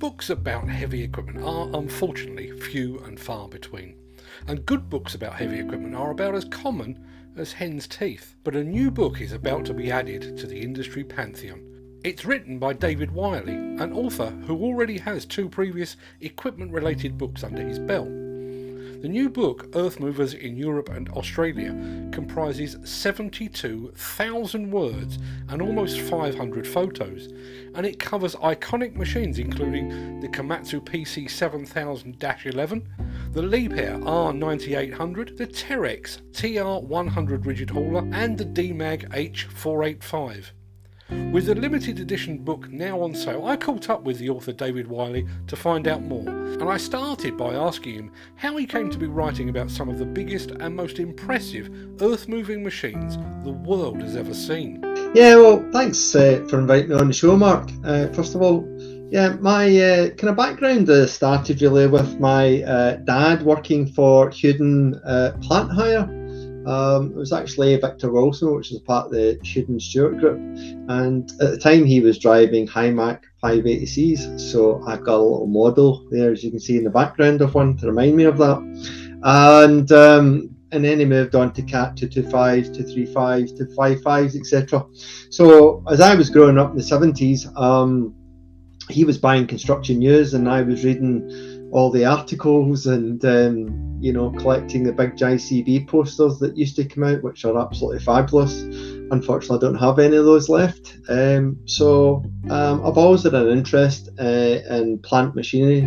Books about heavy equipment are unfortunately few and far between, and good books about heavy equipment are about as common as hen's teeth. But a new book is about to be added to the industry pantheon. It's written by David Wiley, an author who already has two previous equipment related books under his belt. The new book, Earth Movers in Europe and Australia, comprises 72,000 words and almost 500 photos, and it covers iconic machines including the Komatsu PC 7000 11, the Liebherr R9800, the Terex TR100 rigid hauler, and the Demag H485. With the limited edition book now on sale, I caught up with the author David Wiley to find out more, and I started by asking him how he came to be writing about some of the biggest and most impressive earth moving machines the world has ever seen. Yeah, well, thanks uh, for inviting me on the show, Mark. Uh, first of all, yeah, my uh, kind of background uh, started really with my uh, dad working for Hewden uh, Plant Hire um, it was actually Victor Wilson, which is part of the Hewden Stuart Group, and at the time he was driving Hymac 580Cs. So I've got a little model there, as you can see in the background of one to remind me of that. And um, and then he moved on to Cat 225s, 235s, 255s, etc. So as I was growing up in the 70s, um, he was buying construction news, and I was reading all the articles and um, you know collecting the big JCB posters that used to come out, which are absolutely fabulous. Unfortunately, I don't have any of those left. Um, so um, I've always had an interest uh, in plant machinery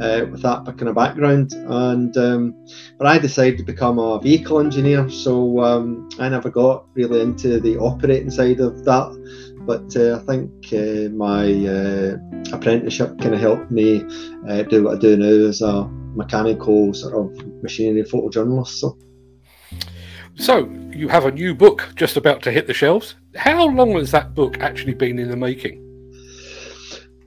uh, with that kind of background, and um, but I decided to become a vehicle engineer. So um, I never got really into the operating side of that but uh, I think uh, my uh, apprenticeship kind of helped me uh, do what I do now as a mechanical sort of machinery photojournalist. So. So, you have a new book just about to hit the shelves. How long has that book actually been in the making?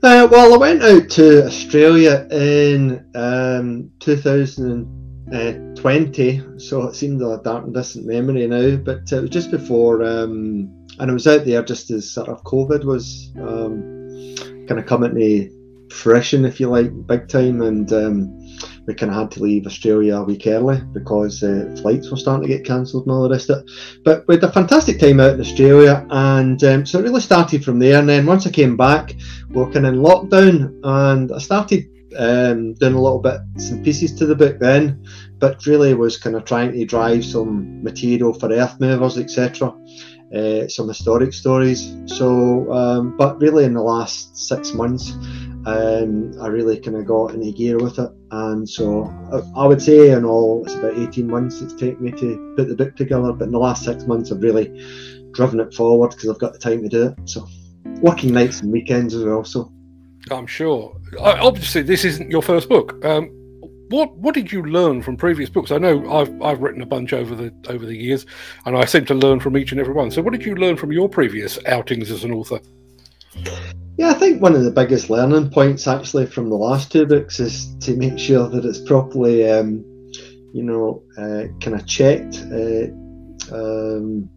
Uh, well, I went out to Australia in um, 2020, so it seemed a dark and distant memory now, but it was just before um, and I was out there just as sort of COVID was um, kind of coming to fruition, if you like, big time, and um, we kind of had to leave Australia a week early because uh, flights were starting to get cancelled and all the rest of it. But we had a fantastic time out in Australia, and um, so it really started from there. And then once I came back, working in lockdown, and I started um, doing a little bit some pieces to the book then, but really was kind of trying to drive some material for earth movers, etc uh, some historic stories. So, um, but really in the last six months, um, I really kind of got into gear with it. And so I, I, would say in all, it's about 18 months it's taken me to put the book together. But in the last six months, I've really driven it forward because I've got the time to do it. So working nights and weekends as well. So I'm sure. Obviously, this isn't your first book. Um, what what did you learn from previous books? I know I've I've written a bunch over the over the years, and I seem to learn from each and every one. So, what did you learn from your previous outings as an author? Yeah, I think one of the biggest learning points actually from the last two books is to make sure that it's properly, um, you know, uh, kind of checked, uh, um,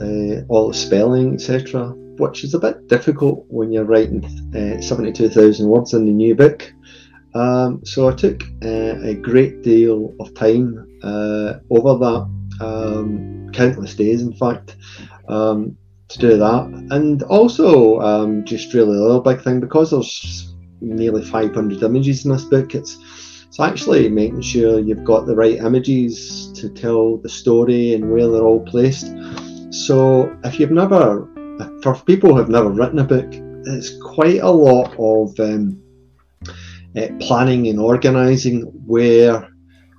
uh, all the spelling, etc., which is a bit difficult when you're writing uh, 72,000 words in the new book. Um, so I took uh, a great deal of time uh, over that, um, countless days in fact, um, to do that. And also, um, just really a little big thing because there's nearly 500 images in this book, it's, it's actually making sure you've got the right images to tell the story and where they're all placed. So if you've never, for people who have never written a book, it's quite a lot of um, uh, planning and organising where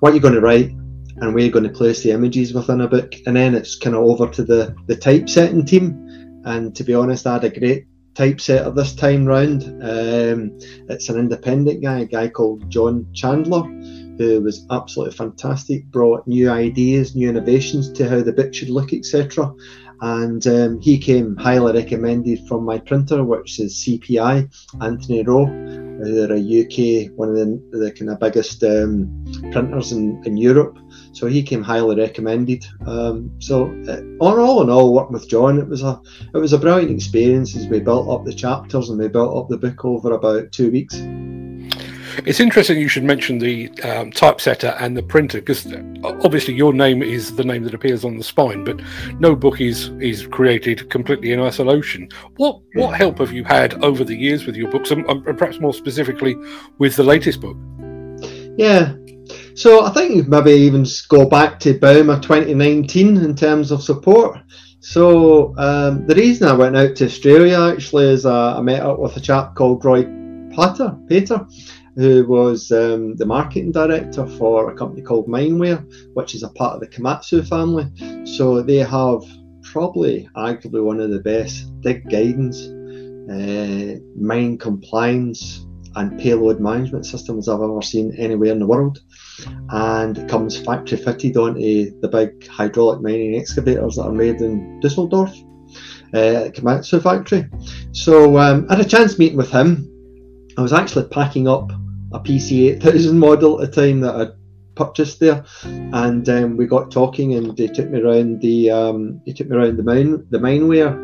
what you're going to write and where you're going to place the images within a book, and then it's kind of over to the the typesetting team. And to be honest, I had a great typesetter this time round. Um, it's an independent guy, a guy called John Chandler, who was absolutely fantastic. Brought new ideas, new innovations to how the book should look, etc. And um, he came highly recommended from my printer, which is CPI, Antony Rowe They're a UK, one of the, the kind of biggest um, printers in, in Europe. So he came highly recommended. Um, so uh, on all in all, working with John, it was a it was a brilliant experience as we built up the chapters and we built up the book over about two weeks. It's interesting you should mention the um, typesetter and the printer because obviously your name is the name that appears on the spine, but no book is is created completely in isolation. What what help have you had over the years with your books, and, and perhaps more specifically with the latest book? Yeah, so I think maybe even go back to Bauma 2019 in terms of support. So um, the reason I went out to Australia actually is uh, I met up with a chap called Roy Pater, Pater who was um, the marketing director for a company called Mineware, which is a part of the Komatsu family. So they have probably arguably one of the best dig guidance, uh, mine compliance, and payload management systems I've ever seen anywhere in the world. And it comes factory fitted onto the big hydraulic mining excavators that are made in Dusseldorf. Uh, Komatsu factory. So um, I had a chance meeting with him. I was actually packing up a PC 8000 model at the time that I'd purchased there, and um, we got talking, and they took me around the um, they took me around the mine the Mineware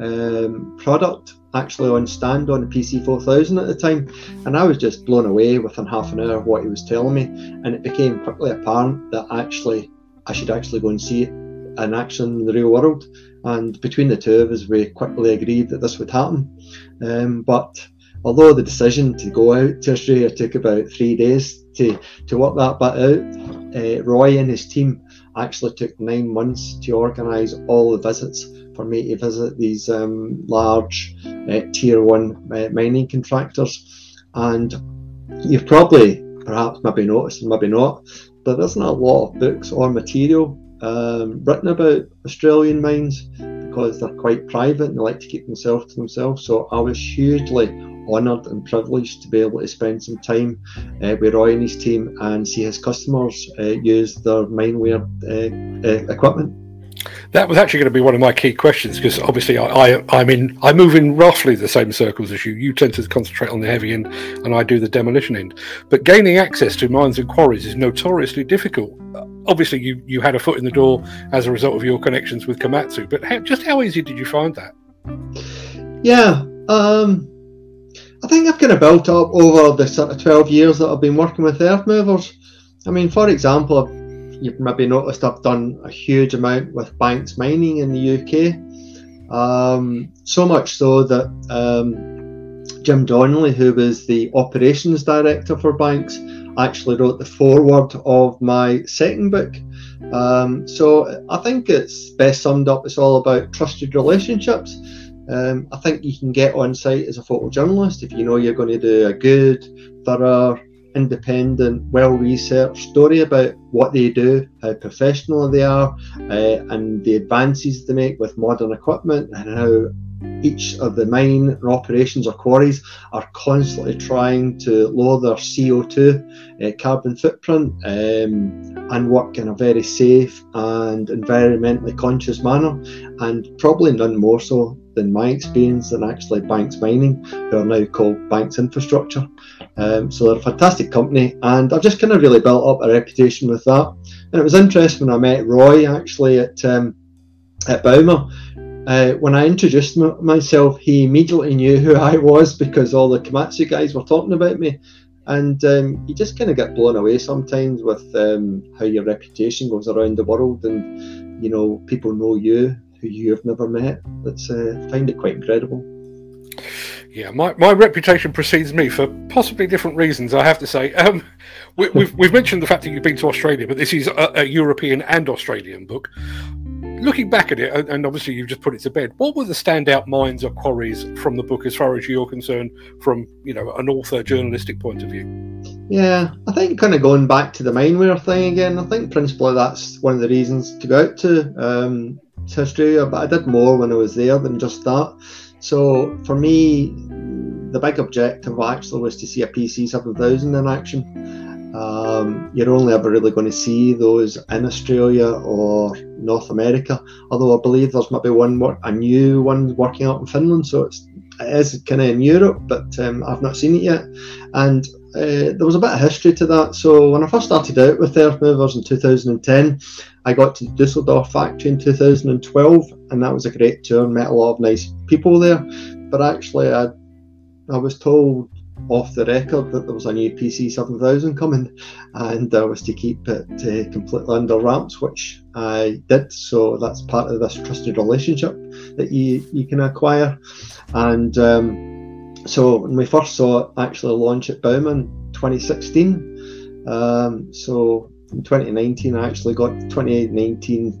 um, product actually on stand on the PC 4000 at the time, and I was just blown away within half an hour what he was telling me, and it became quickly apparent that actually I should actually go and see it in action in the real world. And between the two of us, we quickly agreed that this would happen. Um, but although the decision to go out to Australia took about three days to, to work that bit out, uh, Roy and his team actually took nine months to organise all the visits for me to visit these um, large uh, tier one uh, mining contractors. And you've probably, perhaps, maybe noticed, maybe not, but there's not a lot of books or material um, written about Australian mines because they're quite private and they like to keep themselves to themselves. So I was hugely honoured and privileged to be able to spend some time uh, with Roy and his team and see his customers uh, use their Mineware uh, uh, equipment. That was actually going to be one of my key questions because obviously I, I am in I move in roughly the same circles as you. You tend to concentrate on the heavy end, and I do the demolition end. But gaining access to mines and quarries is notoriously difficult. Obviously, you you had a foot in the door as a result of your connections with Komatsu. But how, just how easy did you find that? Yeah, um, I think I've kind of built up over the sort of 12 years that I've been working with earth movers. I mean, for example, you've maybe noticed I've done a huge amount with Banks Mining in the UK. Um, so much so that um, Jim Donnelly, who was the operations director for Banks, actually wrote the foreword of my second book. Um, so I think it's best summed up. It's all about trusted relationships. Um, I think you can get on site as a photojournalist if you know you're going to do a good, thorough, independent, well researched story about what they do, how professional they are, uh, and the advances they make with modern equipment, and how each of the mine operations or quarries are constantly trying to lower their CO2 uh, carbon footprint um, and work in a very safe and environmentally conscious manner, and probably none more so than my experience than actually Banks Mining, who are now called Banks Infrastructure. Um, so they're a fantastic company, and I've just kind of really built up a reputation with that. And it was interesting when I met Roy actually at um, at Bauma. Uh, when I introduced m- myself, he immediately knew who I was because all the Komatsu guys were talking about me. And um, you just kind of get blown away sometimes with um, how your reputation goes around the world, and you know people know you who you have never met. That's uh, find it quite incredible. Yeah, my, my reputation precedes me for possibly different reasons, I have to say. Um, we, have we've, we've mentioned the fact that you've been to Australia, but this is a, a European and Australian book. Looking back at it, and obviously you've just put it to bed, what were the standout mines or quarries from the book as far as you're concerned, from you know an author journalistic point of view? Yeah, I think kind of going back to the Mineware thing again, I think principally that's one of the reasons to go out to. Um, to Australia, but I did more when I was there than just that. So for me, the big objective actually was to see a PC 7000 in action. Um, you're only ever really going to see those in Australia or North America, although I believe there's maybe one more, a new one working out in Finland, so it's it is kind of in Europe, but um, I've not seen it yet. And uh, there was a bit of history to that. So when I first started out with Earth Movers in 2010, I got to the Dusseldorf factory in 2012, and that was a great tour. Met a lot of nice people there. But actually, I I was told off the record that there was a new PC 7000 coming, and I was to keep it uh, completely under wraps, which I did. So that's part of this trusted relationship that you you can acquire, and. Um, so when we first saw it actually launch at Bauma 2016, um, so in 2019 I actually got 2019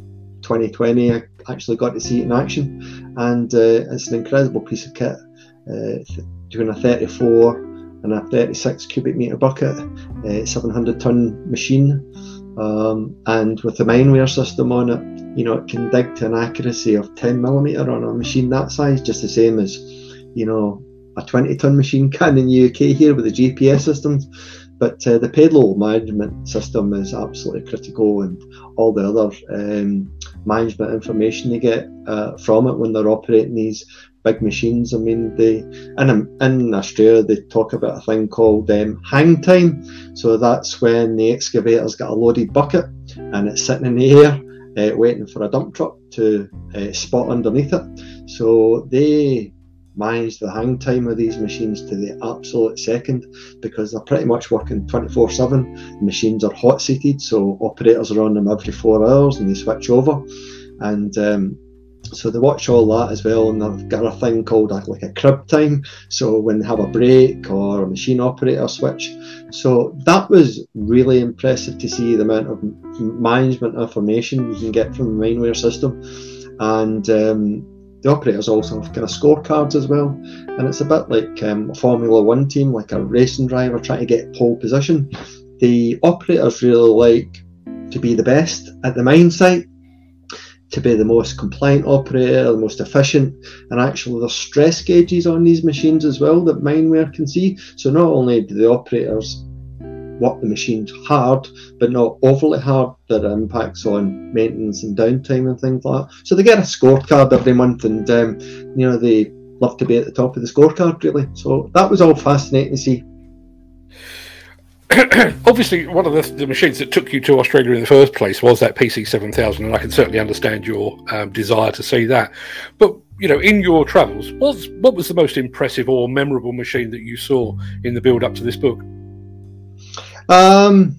2020 I actually got to see it in action and uh, it's an incredible piece of kit uh, doing a 34 a 36 cubic meter bucket uh, 700 ton machine um, and with the Mineware system on it you know it can dig to an accuracy of 10 millimeter on a machine that size just the same as you know a 20 ton machine can in the UK here with the GPS systems. But uh, the payload management system is absolutely critical, and all the other um, management information you get uh, from it when they're operating these big machines. I mean, they in, in Australia they talk about a thing called um, hang time. So that's when the excavator's got a loaded bucket and it's sitting in the air, uh, waiting for a dump truck to uh, spot underneath it. So they manage the hang time of these machines to the absolute second because they're pretty much working 24 7. Machines are hot seated, so operators are on them every four hours and they switch over. And um, so they watch all that as well, and they've got a thing called a, like a crib time. So when they have a break or a machine operator switch, so that was really impressive to see the amount of management information you can get from the Mineware system, and um, the operators also have kind of scorecards as well, and it's a bit like um, a Formula One team, like a racing driver trying to get pole position. The operators really like to be the best at the mine site, to be the most compliant operator, the most efficient, and actually there's stress gauges on these machines as well that Mineware can see. So not only do the operators work the machines hard, but not overly hard that impacts on maintenance and downtime and things like that. So they get a scorecard every month, and um, you know they love to be at the top of the scorecard really. So that was all fascinating to see. Obviously, one of the, the, machines that took you to Australia in the first place was that PC seven thousand, and I can certainly understand your um, desire to see that. But you know, in your travels, what what was the most impressive or memorable machine that you saw in the build up to this book? Um,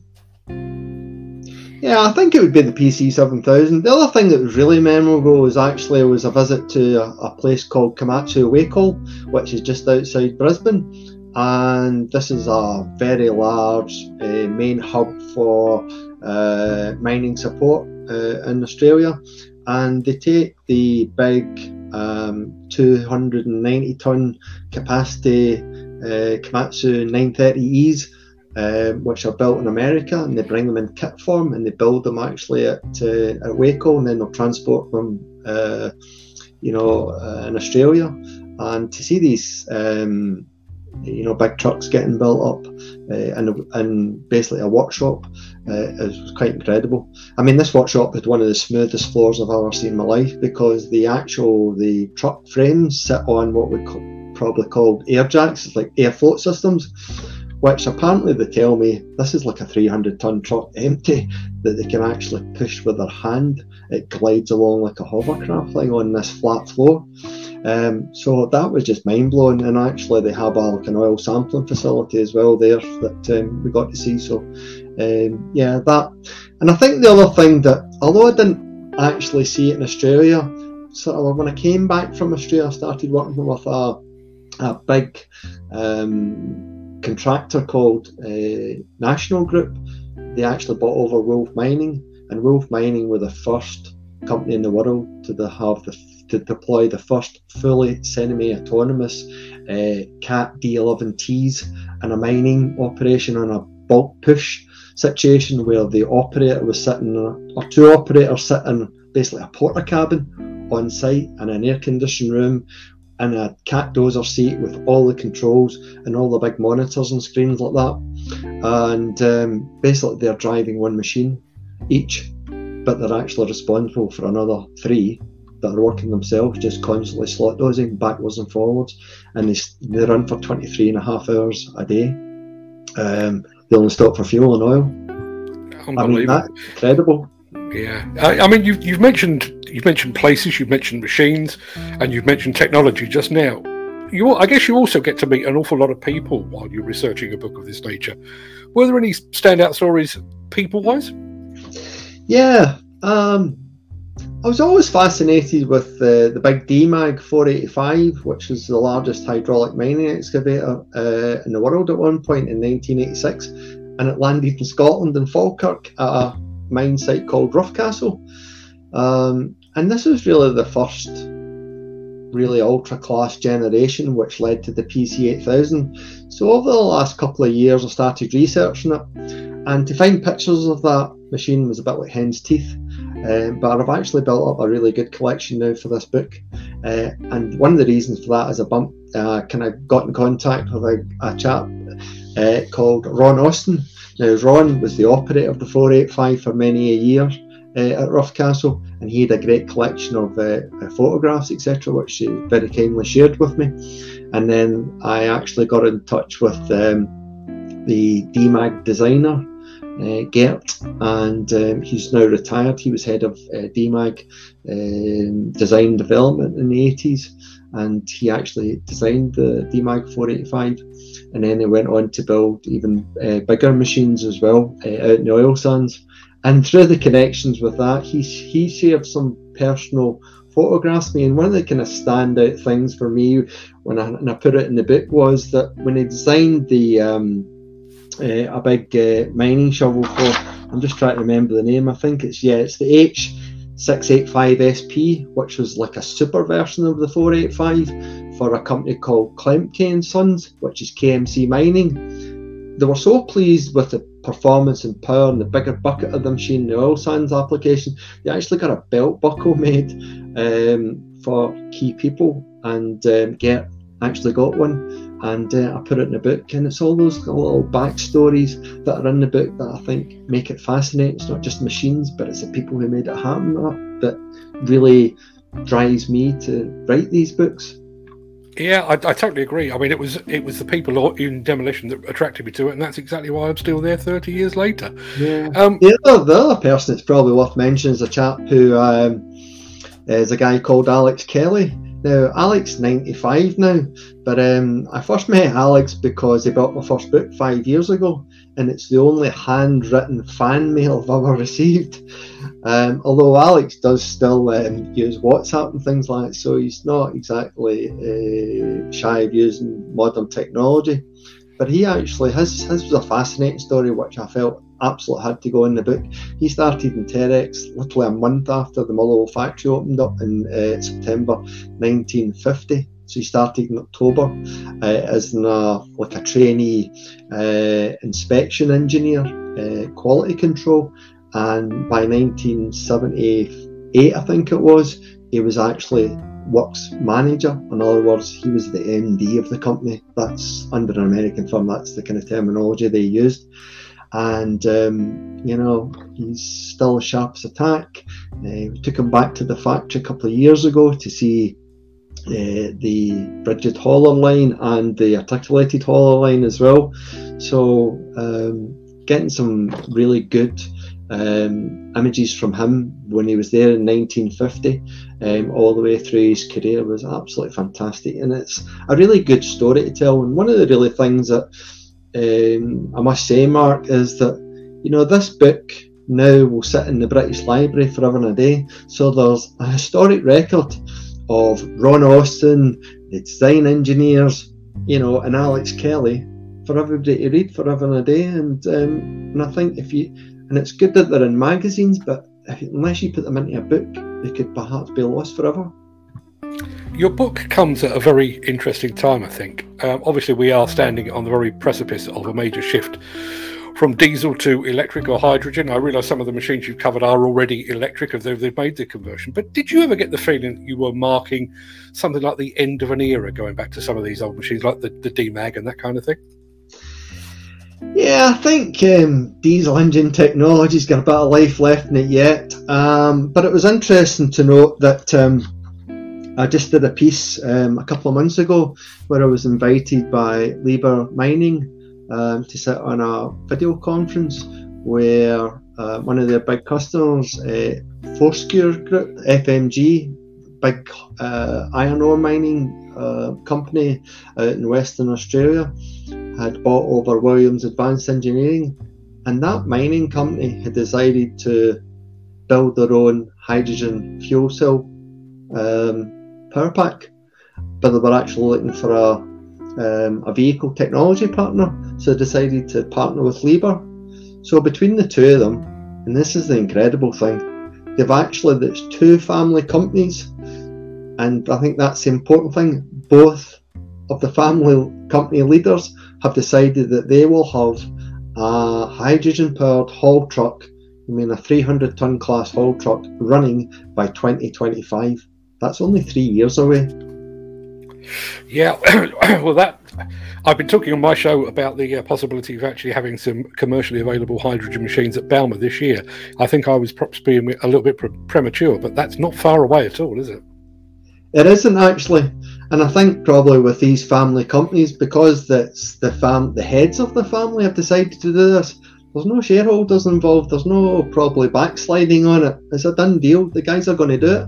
yeah, I think it would be the PC 7000. The other thing that was really memorable was actually was a visit to a, a place called Komatsu Wacol, which is just outside Brisbane. And this is a very large uh, main hub for uh, mining support uh, in Australia. And they take the big um, 290 ton capacity Komatsu 930Es um, which are built in America, and they bring them in kit form and they build them actually at at Wacol, and then they'll transport them, you know, in Australia. And to see these, um, you know, big trucks getting built up uh, in, in basically a workshop uh, is quite incredible. I mean, this workshop had one of the smoothest floors I've ever seen in my life because the actual the truck frames sit on what we co- probably called air jacks, It's like air float systems which apparently they tell me this is like a 300 ton truck empty that they can actually push with their hand. It glides along like a hovercraft thing on this flat floor. Um, so that was just mind blowing. And actually, they have a, like an oil sampling facility as well there that um, we got to see. So, um, yeah, that. And I think the other thing that, although I didn't actually see it in Australia, so when I came back from Australia, I started working with a, a big um, contractor called uh, National Group. They actually bought over Wolf Mining, and Wolf Mining were the first company in the world to have the, to deploy the first fully semi-autonomous uh, Cat D11Ts in a mining operation on a bulk push situation where the operator was sitting, or two operators sitting basically a porter cabin on site in an air conditioned room in a cat dozer seat with all the controls and all the big monitors and screens like that. And um, basically, they're driving one machine each, but they're actually responsible for another three that are working themselves, just constantly slot dozing backwards and forwards, and they, they run for 23 and a half hours a day. Um, they only stop for fuel and oil. I mean, that's incredible. Yeah, I, I, mean, you've, you've mentioned you've mentioned places, you've mentioned machines, and you've mentioned technology just now. You, I guess, you also get to meet an awful lot of people while you're researching a book of this nature. Were there any standout stories, people-wise? Yeah, um, I was always fascinated with the, the big Demag 485, which was the largest hydraulic mining excavator uh, in the world at one point in 1986, and it landed in Scotland in Falkirk at a mine site called Roughcastle. Um, and this was really the first really ultra class generation, which led to the PC8000. So over the last couple of years, I started researching it, and to find pictures of that machine was a bit like hen's teeth. Um, but I've actually built up a really good collection now for this book. Uh, and one of the reasons for that is a bump uh, kind of got in contact with a, a chap uh, called Ron Austin. Now, Ron was the operator of the 485 for many a year uh, at Roughcastle, and he had a great collection of uh, photographs, etc., which he very kindly shared with me. And then I actually got in touch with um, the Demag designer uh, Gert, and um, he's now retired. He was head of uh, Demag um, design development in the 80s, and he actually designed the Demag 485. And then he went on to build even uh, bigger machines as well uh, out in the oil sands. And through the connections with that, he, he shared some personal photographs me. And one of the kind of standout things for me when I, I put it in the book was that when he designed the um, uh, a big uh, mining shovel for. I'm just trying to remember the name. I think it's yeah, it's the H685SP, which was like a super version of the 485 for a company called Klemke and Sons, which is KMC Mining. They were so pleased with the performance and power and the bigger bucket of the machine, the oil sands application. They actually got a belt buckle made um, for key people and um, get actually got one and uh, I put it in the book. And it's all those little backstories that are in the book that I think make it fascinating. It's not just machines, but it's the people who made it happen that, that really drives me to write these books. Yeah, I, I, totally agree. I mean, it was it was the people in demolition that attracted me to it, and that's exactly why I'm still there 30 years later. Yeah. Um, the, other, the other person that's probably worth mentioning is a chap who um, is a guy called Alex Kelly. Now, Alex 95 now, but um, I first met Alex because he bought my first book five years ago, and it's the only handwritten fan mail I've ever received. Um, although Alex does still um, use WhatsApp and things like that, so he's not exactly uh, shy of using modern technology. But he actually, his, his was a fascinating story, which I felt absolutely had to go in the book. He started in Terex literally a month after the Motherwell factory opened up in uh, September 1950. So he started in October uh, as a, like a trainee uh, inspection engineer, uh, quality control, and by 1978, I think it was, he was actually works manager. In other words, he was the MD of the company. That's under an American firm. That's the kind of terminology they used and um, you know he's still a tack. Uh, we took him back to the factory a couple of years ago to see uh, the rigid hauler line and the articulated hauler line as well. So um, getting some really good um, images from him when he was there in 1950 um, all the way through his career was absolutely fantastic and it's a really good story to tell and one of the really things that um, I must say, Mark, is that you know this book now will sit in the British Library forever and a day. So there's a historic record of Ron Austin, the design engineers, you know, and Alex Kelly for everybody to read forever and a day. And um, and I think if you and it's good that they're in magazines, but if, unless you put them into a book, they could perhaps be lost forever. Your book comes at a very interesting time, I think. Um, obviously, we are standing on the very precipice of a major shift from diesel to electric or hydrogen. I realise some of the machines you've covered are already electric, though they've made the conversion. But did you ever get the feeling you were marking something like the end of an era, going back to some of these old machines, like the, the Demag and that kind of thing? Yeah, I think um, diesel engine technology's got about a life left in it yet. Um, but it was interesting to note that um, I just did a piece um, a couple of months ago where I was invited by Liebherr Mining um, to sit on a video conference where uh, one of their big customers, uh, Fortescue Group, FMG, big uh, iron ore mining uh, company out in Western Australia, had bought over Williams Advanced Engineering, and that mining company had decided to build their own hydrogen fuel cell um, power pack, but they were actually looking for a um, a vehicle technology partner, so they decided to partner with Liebherr. So between the two of them, and this is the incredible thing, they've actually there's two family companies, and I think that's the important thing. Both of the family company leaders have decided that they will have a hydrogen powered haul truck, I mean a 300 ton class haul truck running by 2025. That's only three years away. Yeah, well, that I've been talking on my show about the uh, possibility of actually having some commercially available hydrogen machines at Bauma this year. I think I was perhaps being a little bit pre- premature, but that's not far away at all, is it? It isn't actually, and I think probably with these family companies because that's the fam the heads of the family have decided to do this. There's no shareholders involved. There's no probably backsliding on it. It's a done deal. The guys are going to do it.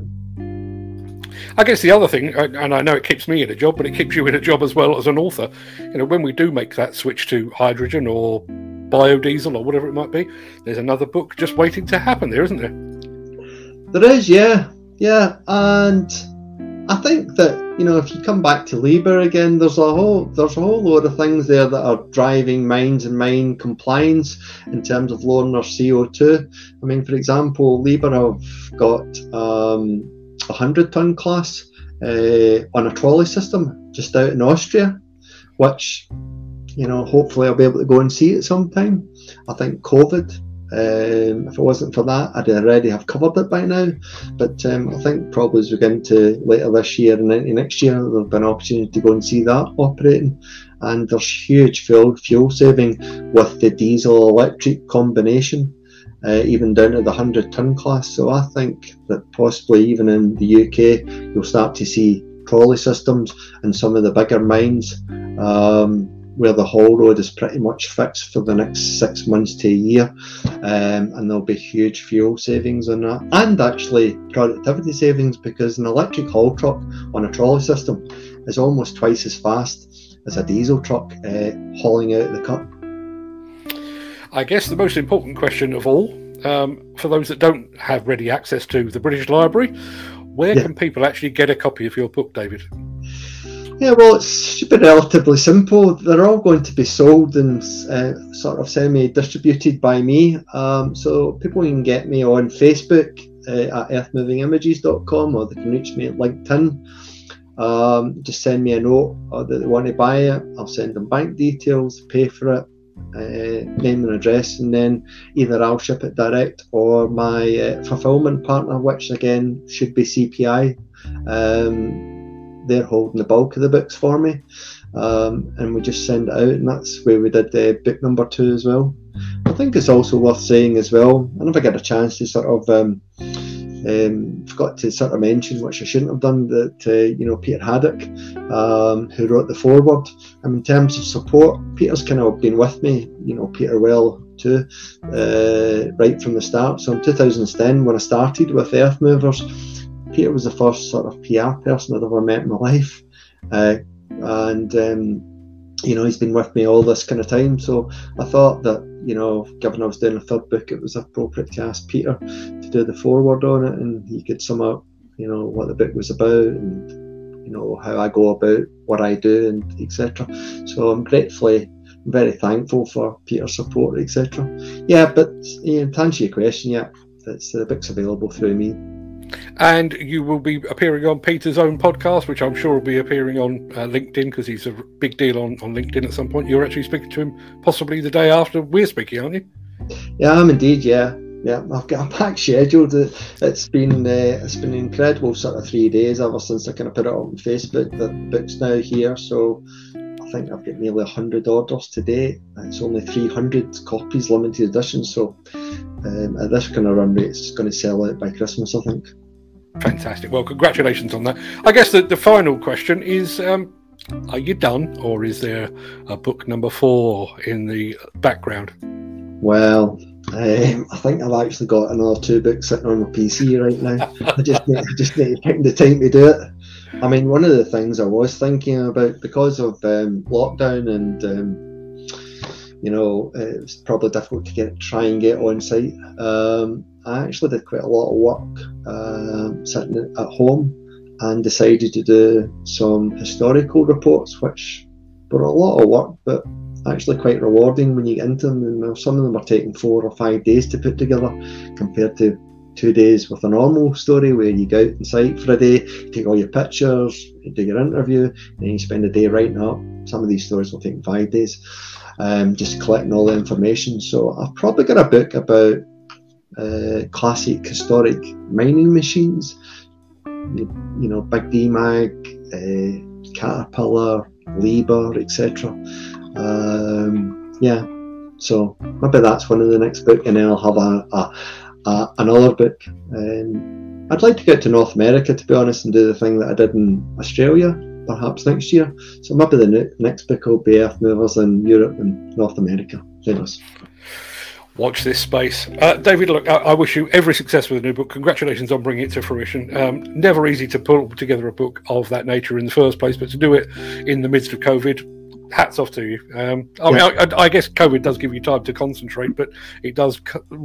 I guess the other thing, and I know it keeps me in a job, but it keeps you in a job as well as an author. You know, when we do make that switch to hydrogen or biodiesel or whatever it might be, there's another book just waiting to happen there, isn't there? There is, yeah, yeah, and I think that you know if you come back to Liebherr again, there's a whole there's a whole load of things there that are driving mines and mine compliance in terms of lowering their CO2. I mean, for example, Liebherr have got um, 100 ton class uh, on a trolley system just out in Austria, which, you know, hopefully I'll be able to go and see it sometime. I think COVID, um, if it wasn't for that, I'd already have covered it by now. But um, I think probably as we get into later this year and into next year, there'll be an opportunity to go and see that operating. And there's huge fuel, fuel saving with the diesel electric combination uh, even down to the 100 ton class. So I think that possibly even in the UK, you'll start to see trolley systems and some of the bigger mines um, where the haul road is pretty much fixed for the next six months to a year. Um, and there'll be huge fuel savings on that and actually productivity savings because an electric haul truck on a trolley system is almost twice as fast as a diesel truck uh, hauling out the cut. I guess the most important question of all, um, for those that don't have ready access to the British Library, where yeah. can people actually get a copy of your book, David? Yeah, well, it should be relatively simple. They're all going to be sold and uh, sort of semi-distributed by me. Um, so people can get me on Facebook uh, at earthmovingimages.com or they can reach me at LinkedIn. Um, just send me a note that they want to buy it. I'll send them bank details, pay for it, uh, name and address, and then either I'll ship it direct or my uh, fulfillment partner, which again should be CPI. Um, they're holding the bulk of the books for me, um, and we just send it out, and that's where we did the book number two as well. I think it's also worth saying as well. I never get a chance to sort of um, um, forgot to sort of mention, which I shouldn't have done, that uh, you know Peter Haddock, um, who wrote the foreword. Um, in terms of support, Peter's kind of been with me. You know Peter well too, uh, right from the start. So in 2010, when I started with Earth Movers, Peter was the first sort of PR person I'd ever met in my life, uh, and um, you know he's been with me all this kind of time. So I thought that you know, given I was doing a third book, it was appropriate to ask Peter to do the foreword on it, and he could sum up, you know, what the book was about and you know how I go about what I do and etc. So I'm gratefully very thankful for Peter's support, etc. Yeah, but know, to answer your question, yeah, it's, the book's available through me. And you will be appearing on Peter's own podcast, which I'm sure will be appearing on uh, LinkedIn because he's a big deal on, on LinkedIn at some point. You're actually speaking to him possibly the day after we're speaking, aren't you? Yeah, I'm indeed. Yeah, yeah. I've got a pack scheduled. It's been uh, it's been incredible sort of three days ever since I kind of put it on Facebook. The book's now here, so I think I've got nearly 100 orders today. It's only 300 copies, limited edition. So um, at this kind of run rate, it's going to sell out by Christmas, I think. Fantastic. Well, congratulations on that. I guess the, the final question is um, Are you done, or is there a book number four in the background? Well, um, I think I've actually got another two books sitting on my PC right now. I just need, I just need to take the time to do it. I mean, one of the things I was thinking about because of um, lockdown and um, you know it's probably difficult to get try and get on site. Um, I actually did quite a lot of work uh, sitting at home and decided to do some historical reports, which were a lot of work, but actually quite rewarding when you get into them. And some of them are taking four or five days to put together compared to two days with a normal story where you go out and site for a day, take all your pictures, do your interview, and then you spend a day writing up. Some of these stories will take five days, um, just collecting all the information. So I've probably got a book about uh, classic historic mining machines, you, you know, Big Demag, uh, Caterpillar, Liebherr, etc. Um, yeah, so maybe that's one of the next book, and then I'll have a, a, a another book. Um, I'd like to get to North America, to be honest, and do the thing that I did in Australia, perhaps next year. So maybe the ne- next book will be Earth Movers in Europe and North America. Who knows? watch this space. Uh, David, look, I, I, wish you every success with the new book. Congratulations on bringing it to fruition. Um, never easy to pull together a book of that nature in the first place, but to do it in the midst of COVID, hats off to you. Um, I, mean, I, I, guess COVID does give you time to concentrate, but it does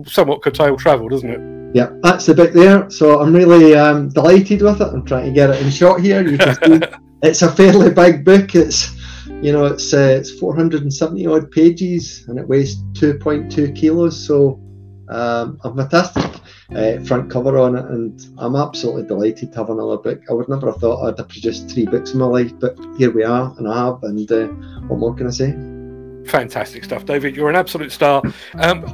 somewhat curtail travel, doesn't it? Yeah, that's the bit there. So I'm really um, delighted with it. I'm trying to get it in shot here. You can see it's a fairly big book. It's you know it's uh, it's 470 odd pages and it weighs 2.2 kilos. So um, a fantastic uh, front cover on it, and I'm absolutely delighted to have another book. I would never have thought I'd have produced three books in my life, but here we are, and I have. And uh, what more can I say? Fantastic stuff, David. You're an absolute star. Um,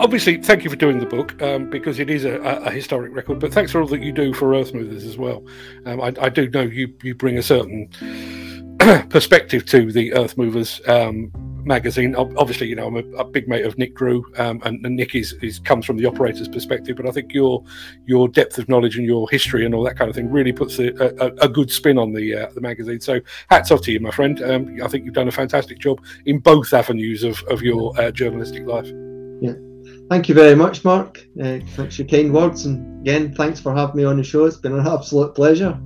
obviously, thank you for doing the book um, because it is a, a, historic record. But thanks for all that you do for Earth Movers as well. Um, I, I, do know you you bring a certain perspective to the Earth Movers um, magazine. Obviously, you know, I'm a, a big mate of Nick Drew, um, and, and, Nick is, is, comes from the operator's perspective. But I think your your depth of knowledge and your history and all that kind of thing really puts a, a, a good spin on the uh, the magazine. So hats off to you, my friend. Um, I think you've done a fantastic job in both avenues of, of your uh, journalistic life. Yeah. Thank you very much, Mark. Uh, thanks for your kind words. And again, thanks for having me on the show. It's been an absolute pleasure.